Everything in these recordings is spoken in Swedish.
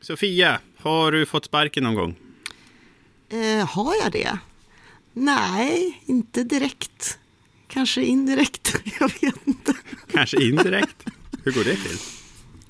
Sofia, har du fått sparken någon gång? Eh, har jag det? Nej, inte direkt. Kanske indirekt, jag vet inte. Kanske indirekt? Hur går det till?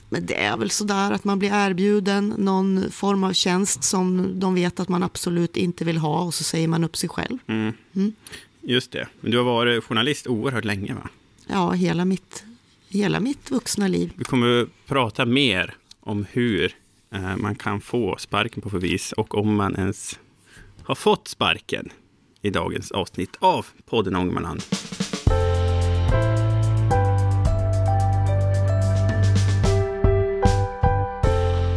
Men det är väl sådär att man blir erbjuden någon form av tjänst som de vet att man absolut inte vill ha och så säger man upp sig själv. Mm. Mm. Just det. Men du har varit journalist oerhört länge va? Ja, hela mitt, hela mitt vuxna liv. Vi kommer att prata mer om hur Eh, man kan få sparken på förvis och om man ens har fått sparken i dagens avsnitt av podden Ångermanland.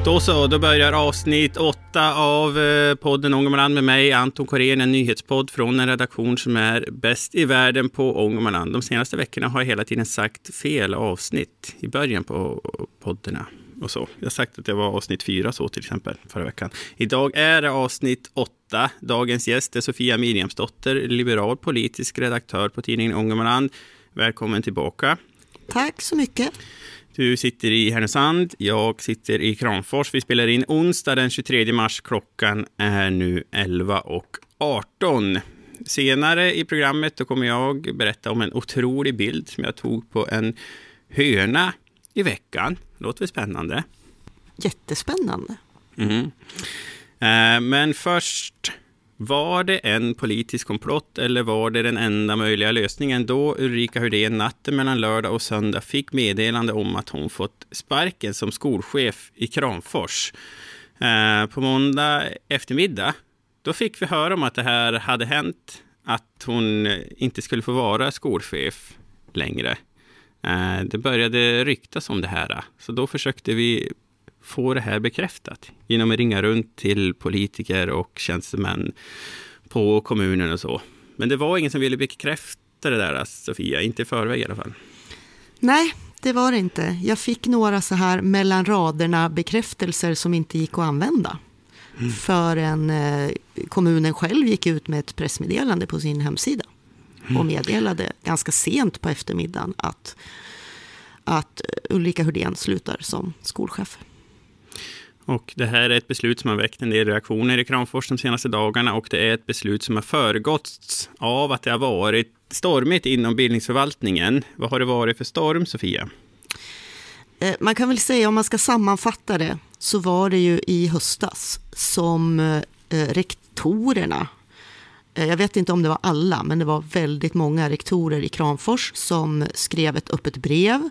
Då så, då börjar avsnitt åtta av eh, podden Ångermanland med mig, Anton Korén, en nyhetspodd från en redaktion som är bäst i världen på Ångermanland. De senaste veckorna har jag hela tiden sagt fel avsnitt i början på poddarna. Och så. Jag har sagt att det var avsnitt fyra så till exempel förra veckan. Idag är det avsnitt åtta. Dagens gäst är Sofia Mirjamsdotter, liberal politisk redaktör på tidningen Ångermanland. Välkommen tillbaka. Tack så mycket. Du sitter i Härnösand, jag sitter i Kramfors. Vi spelar in onsdag den 23 mars. Klockan är nu 11 och 18. Senare i programmet då kommer jag berätta om en otrolig bild som jag tog på en höna i veckan. Låter väl spännande? Jättespännande. Mm. Eh, men först, var det en politisk komplott eller var det den enda möjliga lösningen då Ulrika Hurdén natten mellan lördag och söndag fick meddelande om att hon fått sparken som skolchef i Kramfors? Eh, på måndag eftermiddag, då fick vi höra om att det här hade hänt, att hon inte skulle få vara skolchef längre. Eh, det började ryktas om det här, så då försökte vi få det här bekräftat genom att ringa runt till politiker och tjänstemän på kommunen och så. Men det var ingen som ville bekräfta det där, Sofia, inte i förväg i alla fall. Nej, det var det inte. Jag fick några så här mellan raderna bekräftelser som inte gick att använda. Mm. Förrän eh, kommunen själv gick ut med ett pressmeddelande på sin hemsida. Och meddelade ganska sent på eftermiddagen att, att Ulrika Hurdén slutar som skolchef. Och det här är ett beslut som har väckt en del reaktioner i Kramfors de senaste dagarna och det är ett beslut som har föregåtts av att det har varit stormigt inom bildningsförvaltningen. Vad har det varit för storm, Sofia? Eh, man kan väl säga, om man ska sammanfatta det, så var det ju i höstas som eh, rektorerna, jag vet inte om det var alla, men det var väldigt många rektorer i Kramfors som skrev ett öppet brev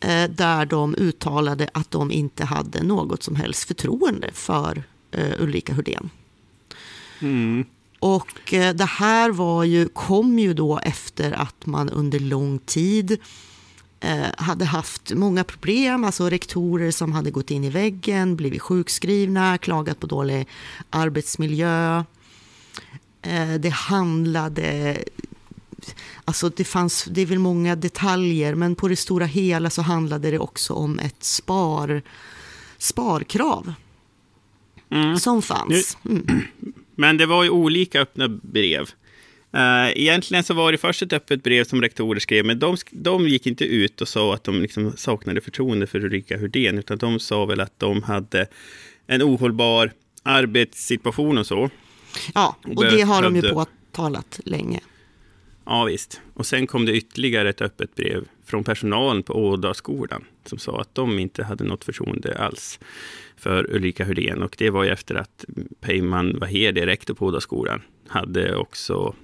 Eh, där de uttalade att de inte hade något som helst förtroende för eh, Ulrika Hurdén. Mm. Och eh, det här var ju, kom ju då efter att man under lång tid hade haft många problem, alltså rektorer som hade gått in i väggen, blivit sjukskrivna, klagat på dålig arbetsmiljö. Det handlade Alltså det, fanns, det är väl många detaljer, men på det stora hela så handlade det också om ett spar, sparkrav mm. som fanns. Mm. Men det var ju olika öppna brev. Uh, egentligen så var det först ett öppet brev som rektorer skrev, men de, de gick inte ut och sa att de liksom saknade förtroende för Ulrika Hurdén, utan de sa väl att de hade en ohållbar arbetssituation och så. Ja, och det har de ju påtalat länge. Ja, visst. Och sen kom det ytterligare ett öppet brev från personalen på Ådalsskolan som sa att de inte hade något förtroende alls för Ulrika Hurdén. Och det var ju efter att Peyman Wahedi, rektor på Ådalsskolan, hade också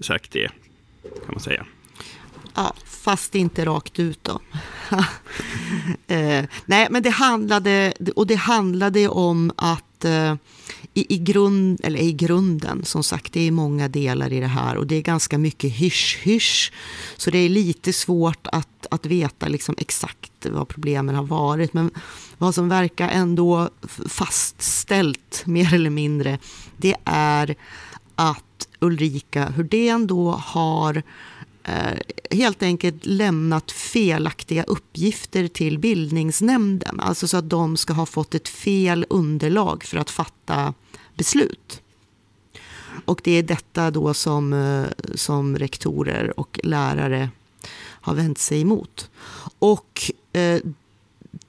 sagt det, kan man säga. Ja, fast inte rakt ut då. eh, nej, men det handlade, och det handlade om att eh, i, i, grund, eller i grunden, som sagt, det är många delar i det här och det är ganska mycket hysch-hysch. Så det är lite svårt att, att veta liksom exakt vad problemen har varit. Men vad som verkar ändå fastställt, mer eller mindre, det är att Ulrika Hurdén då har Eh, helt enkelt lämnat felaktiga uppgifter till bildningsnämnden. Alltså så att de ska ha fått ett fel underlag för att fatta beslut. Och det är detta då som, eh, som rektorer och lärare har vänt sig emot. Och eh,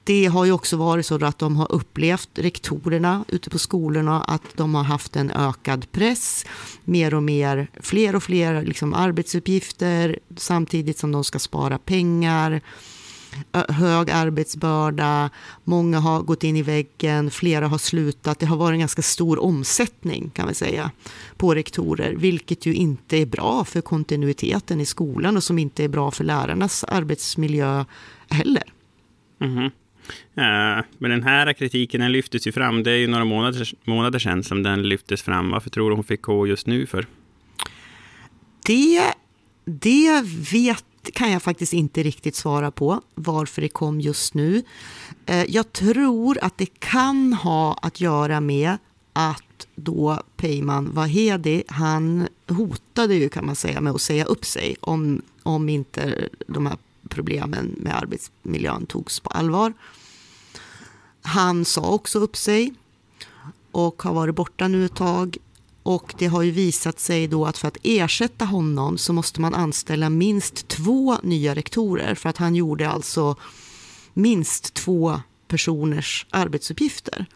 det har ju också varit så att de har upplevt, rektorerna ute på skolorna, att de har haft en ökad press, mer och mer, fler och fler liksom arbetsuppgifter, samtidigt som de ska spara pengar, hög arbetsbörda, många har gått in i väggen, flera har slutat. Det har varit en ganska stor omsättning kan vi säga på rektorer, vilket ju inte är bra för kontinuiteten i skolan och som inte är bra för lärarnas arbetsmiljö heller. Mm -hmm. Uh, men den här kritiken den lyftes ju fram. Det är ju några månader, månader sedan som den lyftes fram. Varför tror du hon fick gå just nu för? Det, det vet, kan jag faktiskt inte riktigt svara på, varför det kom just nu. Eh, jag tror att det kan ha att göra med att då Peyman Vahedi, han hotade ju kan man säga med att säga upp sig om, om inte de här problemen med arbetsmiljön togs på allvar. Han sa också upp sig och har varit borta nu ett tag. Och det har ju visat sig då att för att ersätta honom så måste man anställa minst två nya rektorer för att han gjorde alltså minst två personers arbetsuppgifter.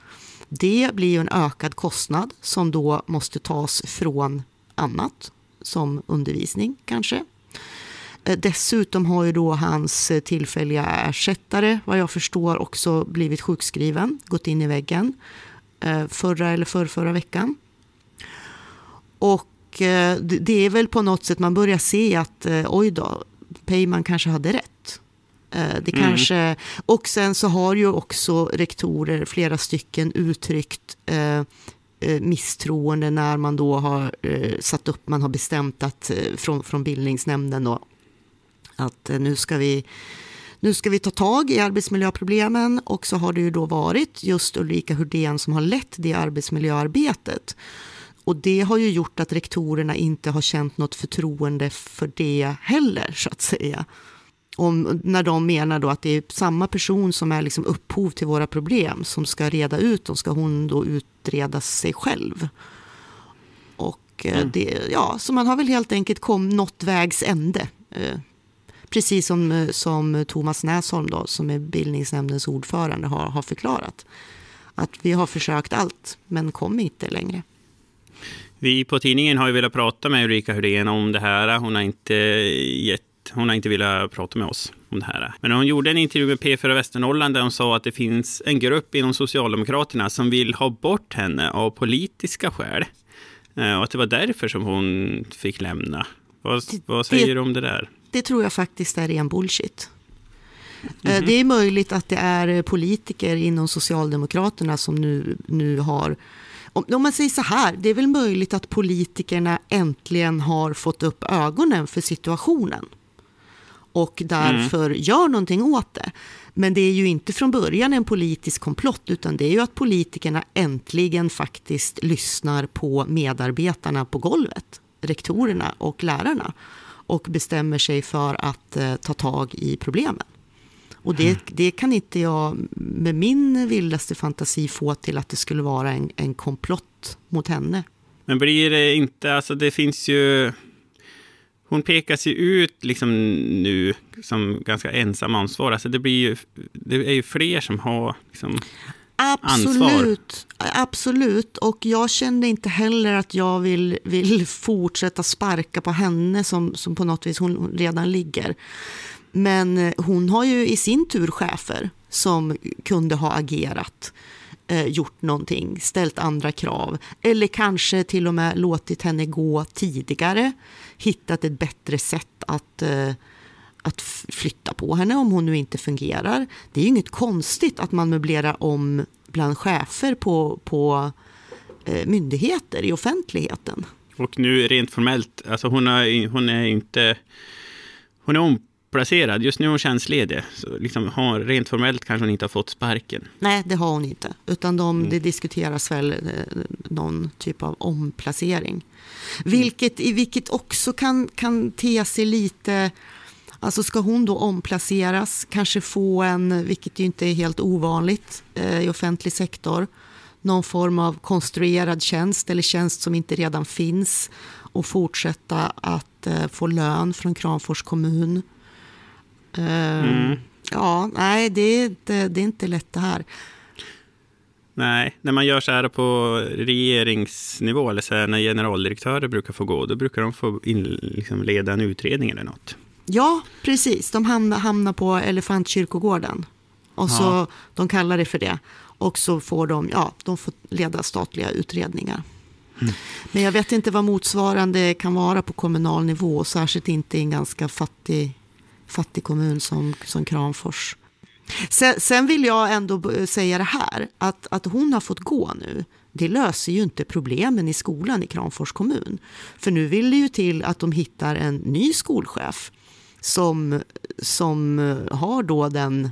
Det blir ju en ökad kostnad som då måste tas från annat, som undervisning kanske. Eh, dessutom har ju då hans eh, tillfälliga ersättare, vad jag förstår, också blivit sjukskriven, gått in i väggen eh, förra eller för förra veckan. Och det är väl på något sätt man börjar se att oj då, Peyman kanske hade rätt. Det mm. kanske, mm. Och sen så har ju också rektorer, flera stycken, uttryckt misstroende när man då har satt upp, man har bestämt att från, från bildningsnämnden då, att eh, nu ska vi nu ska vi ta tag i arbetsmiljöproblemen och så har det ju då varit just Ulrika Hurdén som har lett det arbetsmiljöarbetet. Och det har ju gjort att rektorerna inte har känt något förtroende för det heller, så att säga. Om, när de menar då att det är samma person som är liksom upphov till våra problem som ska reda ut dem, ska hon då utreda sig själv. Och eh, mm. det, ja, så man har väl helt enkelt kom, nått vägs ände eh, Precis som, eh, som Thomas Näsholm, då, som är bildningsnämndens ordförande, har, har förklarat. Att vi har försökt allt, men kom inte längre. Vi på tidningen har ju velat prata med Ulrika Hurdén om det här. Hon har inte gett hon har inte velat prata med oss om det här. Men hon gjorde en intervju med P4 Västernorrland där hon sa att det finns en grupp inom Socialdemokraterna som vill ha bort henne av politiska skäl. Eh, och att det var därför som hon fick lämna. Vad, vad säger det, du om det där? Det tror jag faktiskt är ren bullshit. Mm-hmm. Det är möjligt att det är politiker inom Socialdemokraterna som nu, nu har om, om man säger så här, det är väl möjligt att politikerna äntligen har fått upp ögonen för situationen och därför mm. gör någonting åt det. Men det är ju inte från början en politisk komplott, utan det är ju att politikerna äntligen faktiskt lyssnar på medarbetarna på golvet, rektorerna och lärarna och bestämmer sig för att eh, ta tag i problemen. Och det, mm. det, kan inte jag med min vildaste fantasi få till att det skulle vara en, en komplott mot henne. Men blir det inte, alltså det finns ju... Hon pekas ju ut liksom nu som ganska ensam ansvarig. Alltså det, blir ju, det är ju fler som har liksom Absolut, ansvar. absolut. Och jag kände inte heller att jag vill, vill fortsätta sparka på henne som, som på något vis hon redan ligger. Men eh, hon har ju i sin tur chefer som kunde ha agerat, eh, gjort någonting, ställt andra krav eller kanske till och med låtit henne gå tidigare, hittat ett bättre sätt att eh, att flytta på henne om hon nu inte fungerar. Det är ju inget konstigt att man möblerar om bland chefer på, på eh, myndigheter i offentligheten. Och nu rent formellt, alltså hon, har, hon är inte... Hon är omplacerad. Just nu är hon tjänstledig. Så liksom, rent formellt kanske hon inte har fått sparken. Nej, det har hon inte. Utan de, mm. det diskuteras väl eh, någon typ av omplacering. Vilket, vilket också kan, kan te sig lite Alltså ska hon då omplaceras, kanske få en, vilket ju inte är helt ovanligt eh, i offentlig sektor, någon form av konstruerad tjänst eller tjänst som inte redan finns och fortsätta att eh, få lön från Kramfors kommun. Eh, mm. Ja, nej, det är inte, det är inte lätt det här. Nej, när man gör så här på regeringsnivå, eller så här när generaldirektörer brukar få gå, då brukar de få in, liksom leda en utredning eller något. Ja, precis. De hamnar, hamnar på Elefantkyrkogården. Och så, Ja. De kallar det för det. Och så får de, ja, de får leda statliga utredningar. Men jag vet inte vad motsvarande kan vara på kommunal nivå. Särskilt inte i en ganska fattig, fattig kommun som, som Kramfors. Sen, sen vill jag ändå säga det här. Att, att hon har fått gå nu. Det löser ju inte problemen i skolan i Kramfors kommun. För nu vill det ju till att de hittar en ny skolchef som, som eh, har då den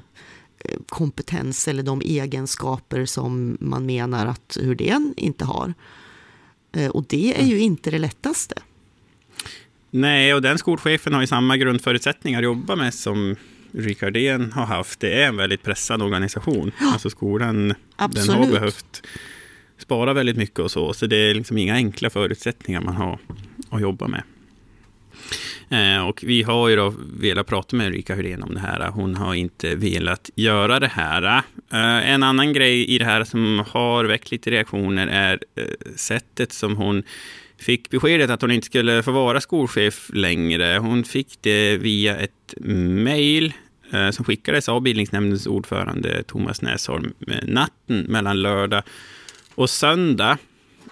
eh, kompetens eller de egenskaper som man menar att Hurdén inte har. Eh, Och det är ju inte det lättaste. Nej, och den skolchefen har ju samma grundförutsättningar att jobba med som Ulrika Ardén har haft. Det är en väldigt pressad organisation. Alltså skolan, den har behövt spara väldigt mycket och så. Så det är liksom inga enkla förutsättningar man har att jobba med. Eh, och vi har ju då velat prata med Ulrika Hurén om det här. Hon har inte velat göra det här. Eh, en annan grej i det här som har väckt lite reaktioner är eh, sättet som hon fick beskedet att hon inte skulle få vara skolchef längre. Hon fick det via ett mejl som skickades av bildningsnämndens ordförande Thomas Näsholm natten mellan lördag och söndag.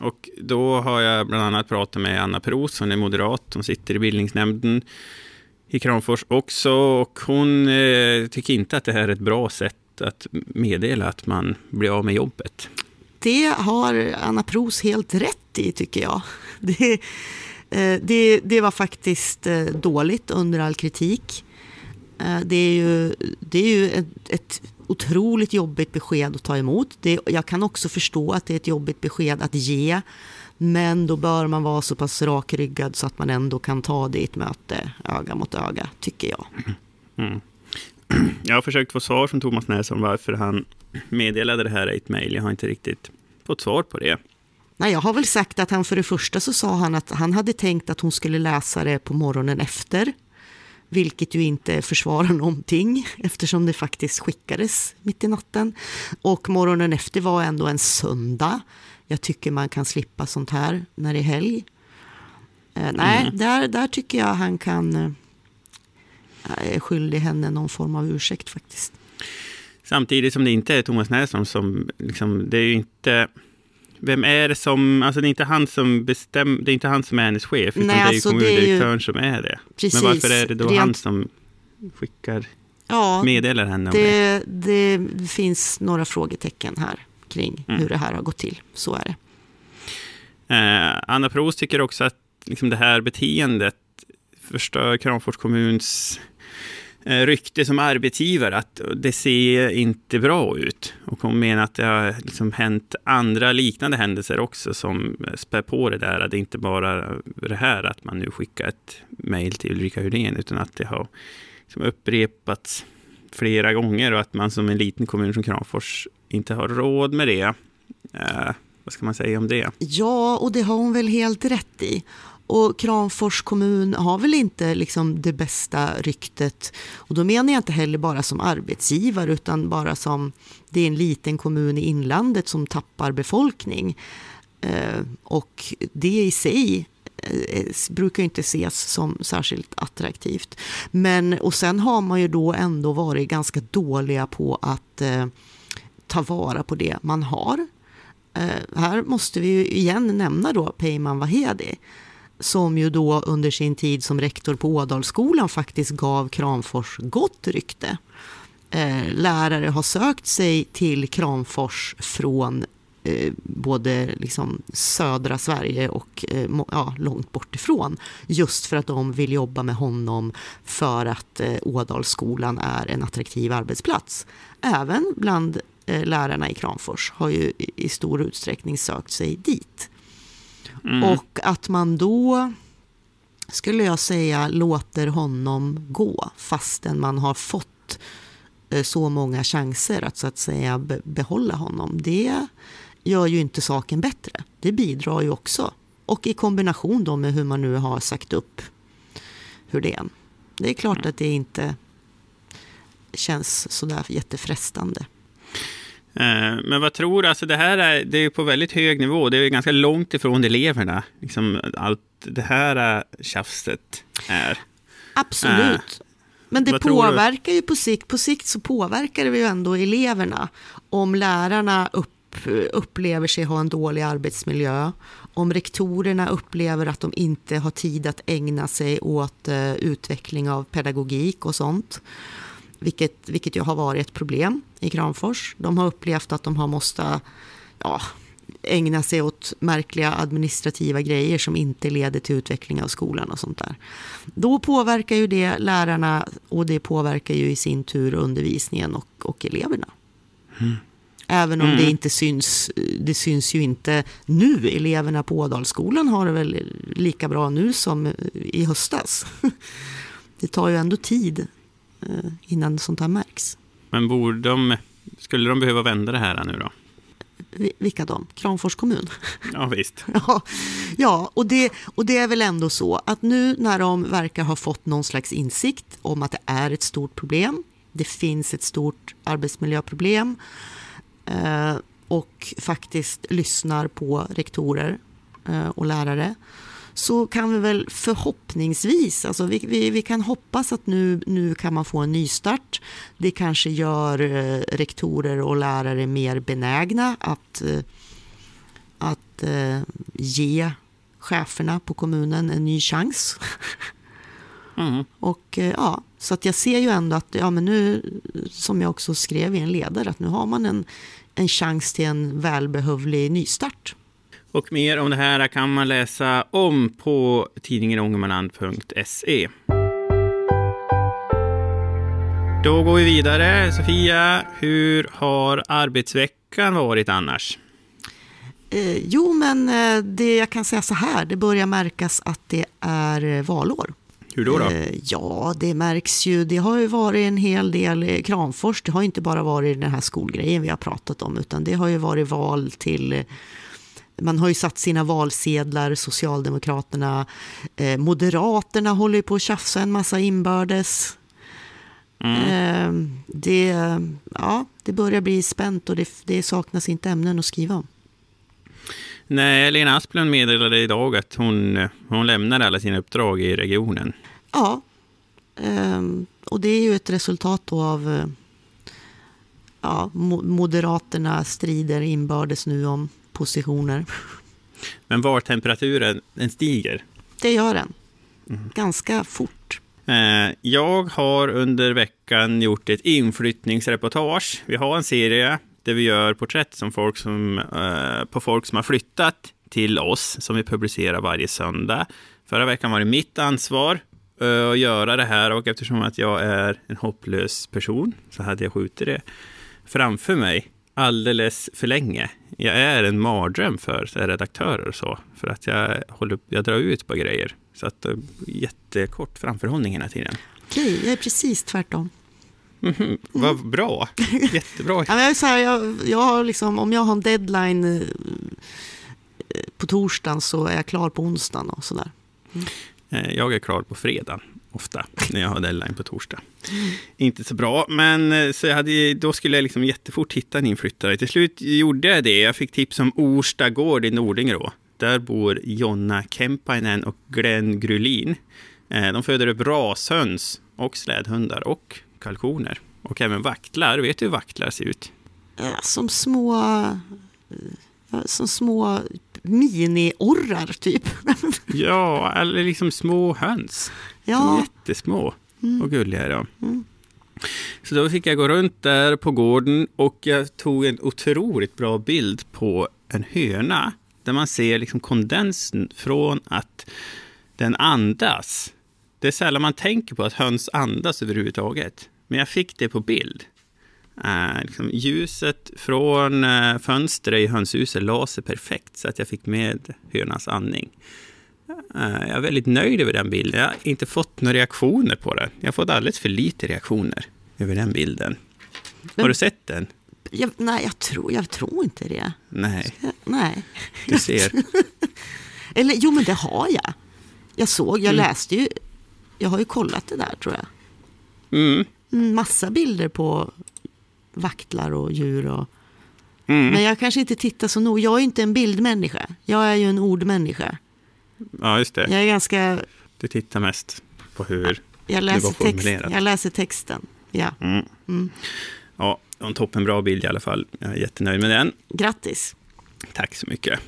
Och då har jag bland annat pratat med Anna Pros, som är moderat, som sitter i bildningsnämnden i Kramfors också. Och hon eh, tycker inte att det här är ett bra sätt att meddela att man blir av med jobbet. Det har Anna Pros helt rätt i, tycker jag. Det, eh, det, det var faktiskt eh, dåligt under all kritik. Eh, Det är ju, det är ju ett, ett otroligt jobbigt besked att ta emot. Det, jag kan också förstå att det är ett jobbigt besked att ge. Men då bör man vara så pass rakryggad så att man ändå kan ta det i ett möte öga mot öga, tycker jag. Jag har försökt få svar från Thomas Näsholm varför han meddelade det här i ett mejl. Jag har inte riktigt fått svar på det. Nej, jag har väl sagt att han för det första så sa han att han hade tänkt att hon skulle läsa det på morgonen efter. Vilket ju inte försvarar någonting eftersom det faktiskt skickades mitt i natten. Och morgonen efter var ändå en söndag. Jag tycker man kan slippa sånt här när det är helg. Eh, nej, där, där tycker jag han kan... Eh, skyldig henne någon form av ursäkt faktiskt. Samtidigt som det inte är Thomas Näsholm som, liksom, det är ju inte... Vem är det som, alltså det är inte han som bestämmer, det är inte han som är hennes chef, utan Nej, det är alltså, det är ju- kommundirektören som är det. Precis, Men varför är det då rent- han som skickar, Ja, meddelar henne om det? det, det finns några frågetecken här kring Mm. hur det här har gått till. Så är det. Eh, Anna Pros tycker också att liksom det här beteendet förstör Kramfors kommuns Eh, rykte som arbetsgivare, att det ser inte bra ut. Och hon menar att det har liksom hänt andra liknande händelser också som spär på det där, att det inte bara det här att man nu skickar ett mejl till Ulrika Hydén, utan att det har liksom upprepats flera gånger och att man som en liten kommun som Kramfors inte har råd med det. Eh, vad ska man säga om det? Ja, och det har hon väl helt rätt i. Och Kramfors kommun har väl inte liksom det bästa ryktet. Och då menar jag inte heller bara som arbetsgivare utan bara som det är en liten kommun i inlandet som tappar befolkning. Eh, och det i sig eh, eh, brukar inte ses som särskilt attraktivt. Men, och sen har man ju då ändå varit ganska dåliga på att eh, ta vara på det man har. Eh, här måste vi ju igen nämna då Peyman Vahedi som ju då under sin tid som rektor på Ådalsskolan faktiskt gav Kramfors gott rykte. Eh, lärare har sökt sig till Kramfors från eh, både liksom södra Sverige och eh, ja, långt bort ifrån. Just för att de vill jobba med honom för att Ådalsskolan är en attraktiv arbetsplats. Även bland lärarna i Kramfors har ju i, i stor utsträckning sökt sig dit. Mm. Och att man då, skulle jag säga, låter honom gå fastän man har fått eh, så många chanser att så att säga be- behålla honom. Det gör ju inte saken bättre. Det bidrar ju också. Och i kombination då med hur man nu har sagt upp hur det är. Det är klart att det inte känns sådär jättefrestande. Eh, men vad tror du? Alltså det här är, det är på väldigt hög nivå. Det är ganska långt ifrån eleverna. Liksom allt det här tjafset är. Absolut. Äh, Men det påverkar ju på sikt. På sikt så påverkar det ju ändå eleverna. Om lärarna upp, upplever sig ha en dålig arbetsmiljö. Om rektorerna upplever att de inte har tid att ägna sig åt utveckling av pedagogik och sånt vilket, vilket ju har varit ett problem i Kramfors. De har upplevt att de har måste ja, ägna sig åt märkliga administrativa grejer som inte leder till utveckling av skolan och sånt där. Då påverkar ju det lärarna och det påverkar ju i sin tur undervisningen och, och eleverna. Mm. Även om mm. det inte syns, det syns ju inte nu. Eleverna på Ådalsskolan har det väl lika bra nu som i höstas. Det tar ju ändå tid innan sånt här märks. Men borde de, skulle de behöva vända det här nu då? Vilka de? Kramfors kommun? Ja, visst. ja, ja och, det, och det är väl ändå så att nu när de verkar ha fått någon slags insikt om att det är ett stort problem, det finns ett stort arbetsmiljöproblem eh, och faktiskt lyssnar på rektorer eh, och lärare så kan vi väl förhoppningsvis, alltså vi, vi, vi, kan hoppas att nu, nu kan man få en nystart. Det kanske gör eh, rektorer och lärare mer benägna att, eh, att eh, ge cheferna på kommunen en ny chans. Mm. Och eh, ja, så att jag ser ju ändå att, ja men nu, som jag också skrev i en ledare, att nu har man en, en chans till en välbehövlig nystart. Och mer om det här kan man läsa om på tidningen ångermanland.se. Då går vi vidare. Sofia, hur har arbetsveckan varit annars? Eh, jo, men eh, det jag kan säga så här, det börjar märkas att det är eh, valår. Hur då? då? Eh, ja, det märks ju. Det har ju varit en hel del Kramfors. Det har inte bara varit den här skolgrejen vi har pratat om, utan det har ju varit val till man har ju satt sina valsedlar, Socialdemokraterna, eh, Moderaterna håller på att tjafsa en massa inbördes. Mm. Eh, det, ja, det börjar bli spänt och det, det saknas inte ämnen att skriva om. Nej, Lena Asplund meddelade idag att hon, hon lämnar alla sina uppdrag i regionen. Ja, eh, och det är ju ett resultat av eh, ja, Moderaterna strider inbördes nu om positioner. Men var temperaturen den stiger? Det gör den. Mm. Ganska fort. Eh, jag har under veckan gjort ett inflyttningsreportage. Vi har en serie där vi gör porträtt som folk som, eh, på folk som har flyttat till oss, som vi publicerar varje söndag. Förra veckan var det mitt ansvar eh, att göra det här och eftersom att jag är en hopplös person så hade jag skjutit det framför mig alldeles för länge. Jag är en mardröm för redaktörer och så, för att jag, håller, jag drar ut på grejer. Så att uh, jättekort framförhållning hela tiden. Okej, jag är precis tvärtom. Mm -hmm. Vad bra, jättebra. ja, jag, så här, jag, jag har liksom, om jag har en deadline eh, på torsdagen så är jag klar på onsdagen och sådär. Mm. Jag är klar på fredagen ofta när jag har deadline på torsdag. Mm. Inte så bra, men eh, så jag hade, då skulle jag liksom jättefort hitta en inflyttare. Till slut gjorde jag det. Jag fick tips om Orsta gård i Nordingrå. Där bor Jonna Kempainen och Glenn Grulin. Eh, de föder upp rashöns och slädhundar och kalkoner. Och även vaktlar. Vet du hur vaktlar ser ut? Eh, som små... Som små mini-orrar, typ. ja, eller liksom små höns. Ja. Jättesmå mm. och gulliga är de. Mm. Så då fick jag gå runt där på gården och jag tog en otroligt bra bild på en höna där man ser liksom kondensen från att den andas. Det är sällan man tänker på att höns andas överhuvudtaget. Men jag fick det på bild. Uh, liksom ljuset från uh, fönstret i hönshuset la sig perfekt så att jag fick med hönans andning. Uh, jag är väldigt nöjd över den bilden. Jag har inte fått några reaktioner på den. Jag har fått alldeles för lite reaktioner över den bilden. Men, har du sett den? Jag, nej, jag tror, jag tror inte det. Nej. Jag, nej. Du ser. Eller jo, men det har jag. Jag såg, jag mm. läste ju. Jag har ju kollat det där tror jag. Mm. en massa bilder på vaktlar och djur. Och... Mm. Men jag kanske inte tittar så nog. Jag är inte en bildmänniska. Jag är ju en ordmänniska. Ja, just det. Jag är ganska... Du tittar mest på hur... Jag var läser, text, formulerat. jag läser texten. Ja, Mm. Mm. Ja, det var en toppenbra bild i alla fall. Jag är jättenöjd med den. grattis. Tack så mycket.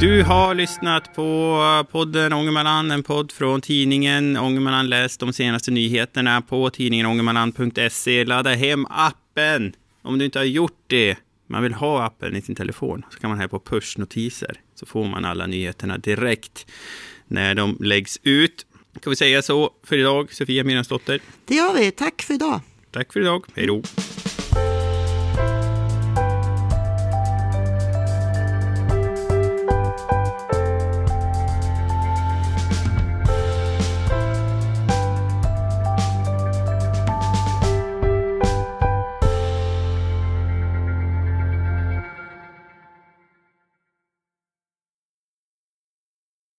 Du har lyssnat på podden Ångermanland, en podd från tidningen Ångermanland. Läs de senaste nyheterna på tidningen ångermanland.se. Ladda hem appen om du inte har gjort det. Man vill ha appen i sin telefon. Så kan man här på pushnotiser. Så får man alla nyheterna direkt när de läggs ut. Kan vi säga så för idag, Sofia Myhrensdotter? Det gör vi. Tack för idag. Tack för idag. Hej då.